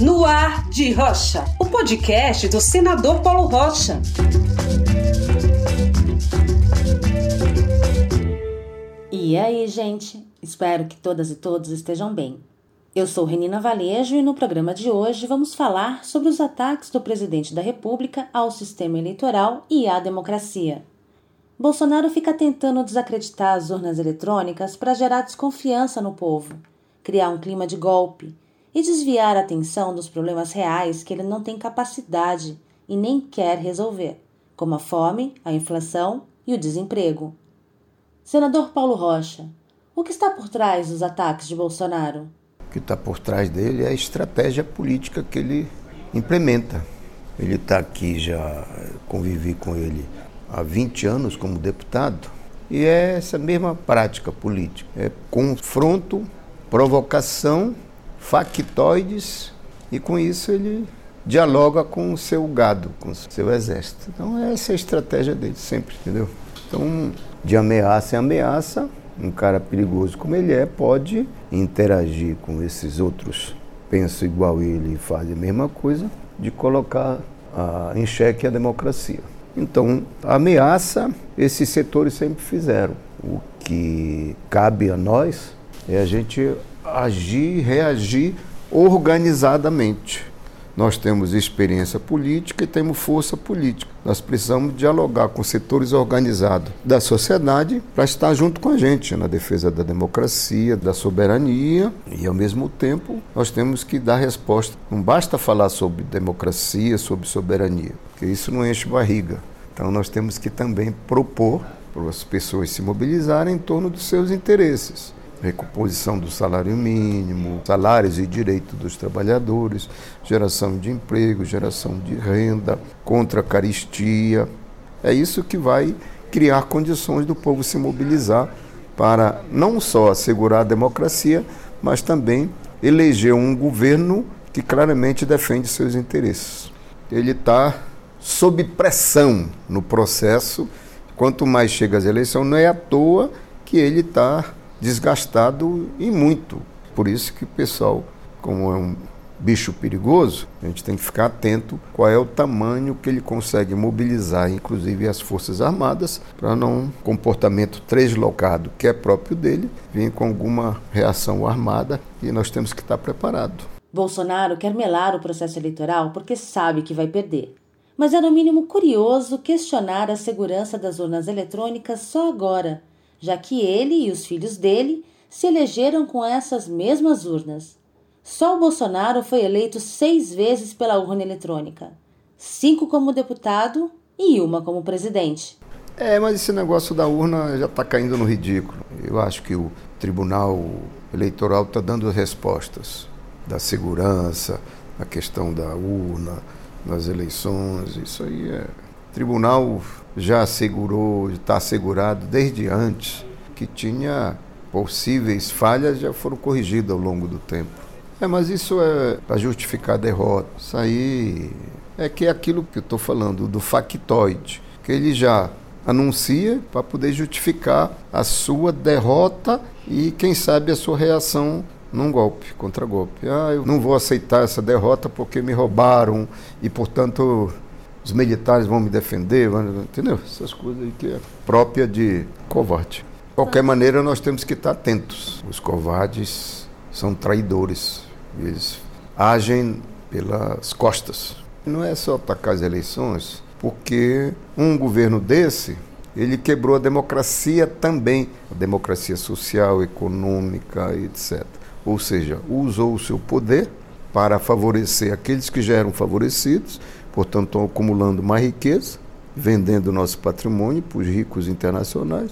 No Ar de Rocha, o podcast do senador Paulo Rocha. E aí, gente? Espero que todas e todos estejam bem. Eu sou Renina Valejo e no programa de hoje vamos falar sobre os ataques do presidente da República ao sistema eleitoral e à democracia. Bolsonaro fica tentando desacreditar as urnas eletrônicas para gerar desconfiança no povo, criar um clima de golpe e desviar a atenção dos problemas reais que ele não tem capacidade e nem quer resolver, como a fome, a inflação e o desemprego. Senador Paulo Rocha, o que está por trás dos ataques de Bolsonaro? O que está por trás dele é a estratégia política que ele implementa. Ele está aqui, já convivi com ele há 20 anos como deputado, e é essa mesma prática política. É confronto, provocação, factoides, e com isso ele dialoga com o seu gado, com o seu exército. Então essa é a estratégia dele, sempre, entendeu? Então, de ameaça em ameaça, um cara perigoso como ele é pode interagir com esses outros, penso igual ele e fazem a mesma coisa, de colocar a, em xeque a democracia. Então, ameaça, esses setores sempre fizeram. O que cabe a nós é a gente agir, reagir organizadamente. Nós temos experiência política e temos força política. Nós precisamos dialogar com setores organizados da sociedade para estar junto com a gente na defesa da democracia, da soberania e, ao mesmo tempo, nós temos que dar resposta. Não basta falar sobre democracia, sobre soberania, porque isso não enche barriga. Então, nós temos que também propor para as pessoas se mobilizarem em torno dos seus interesses recomposição do salário mínimo, salários e direitos dos trabalhadores, geração de emprego, geração de renda, contra a caristia. É isso que vai criar condições do povo se mobilizar para não só assegurar a democracia, mas também eleger um governo que claramente defende seus interesses. Ele está sob pressão no processo. Quanto mais chega às eleições, não é à toa que ele está desgastado e muito. Por isso que o pessoal, como é um bicho perigoso, a gente tem que ficar atento qual é o tamanho que ele consegue mobilizar, inclusive as Forças Armadas, para não comportamento translocado que é próprio dele, vir com alguma reação armada e nós temos que estar preparados. Bolsonaro quer melar o processo eleitoral porque sabe que vai perder. Mas é no mínimo curioso questionar a segurança das urnas eletrônicas só agora, já que ele e os filhos dele se elegeram com essas mesmas urnas. Só o Bolsonaro foi eleito seis vezes pela urna eletrônica, cinco como deputado e uma como presidente. É, mas esse negócio da urna já está caindo no ridículo. Eu acho que o Tribunal Eleitoral está dando respostas da segurança, a questão da urna, nas eleições. Isso aí é. Tribunal já assegurou, está assegurado desde antes que tinha possíveis falhas já foram corrigidas ao longo do tempo. É, mas isso é para justificar a derrota. Isso aí é que é aquilo que eu estou falando, do factoide, que ele já anuncia para poder justificar a sua derrota e, quem sabe, a sua reação num golpe, contra golpe. Ah, eu não vou aceitar essa derrota porque me roubaram e, portanto, os militares vão me defender, entendeu? Essas coisas aí que é própria de covarde. De qualquer maneira, nós temos que estar atentos. Os covardes são traidores. Eles agem pelas costas. Não é só atacar as eleições, porque um governo desse, ele quebrou a democracia também, a democracia social, econômica, etc. Ou seja, usou o seu poder para favorecer aqueles que já eram favorecidos portanto, estão acumulando mais riqueza, vendendo nosso patrimônio para os ricos internacionais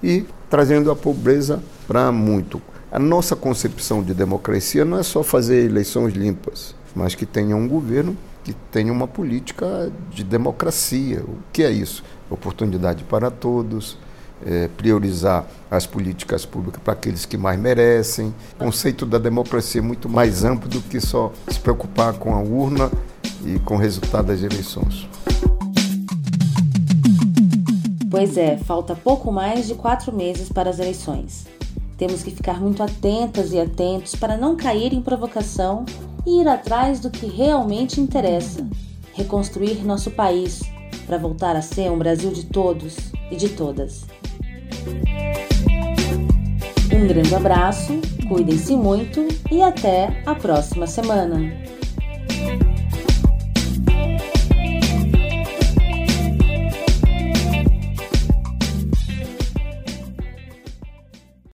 e trazendo a pobreza para muito. A nossa concepção de democracia não é só fazer eleições limpas, mas que tenha um governo que tenha uma política de democracia. O que é isso? Oportunidade para todos, é, priorizar as políticas públicas para aqueles que mais merecem. O conceito da democracia é muito mais amplo do que só se preocupar com a urna e com o resultado das eleições. Pois é, falta pouco mais de quatro meses para as eleições. Temos que ficar muito atentas e atentos para não cair em provocação e ir atrás do que realmente interessa: reconstruir nosso país para voltar a ser um Brasil de todos e de todas. Um grande abraço, cuidem-se muito e até a próxima semana.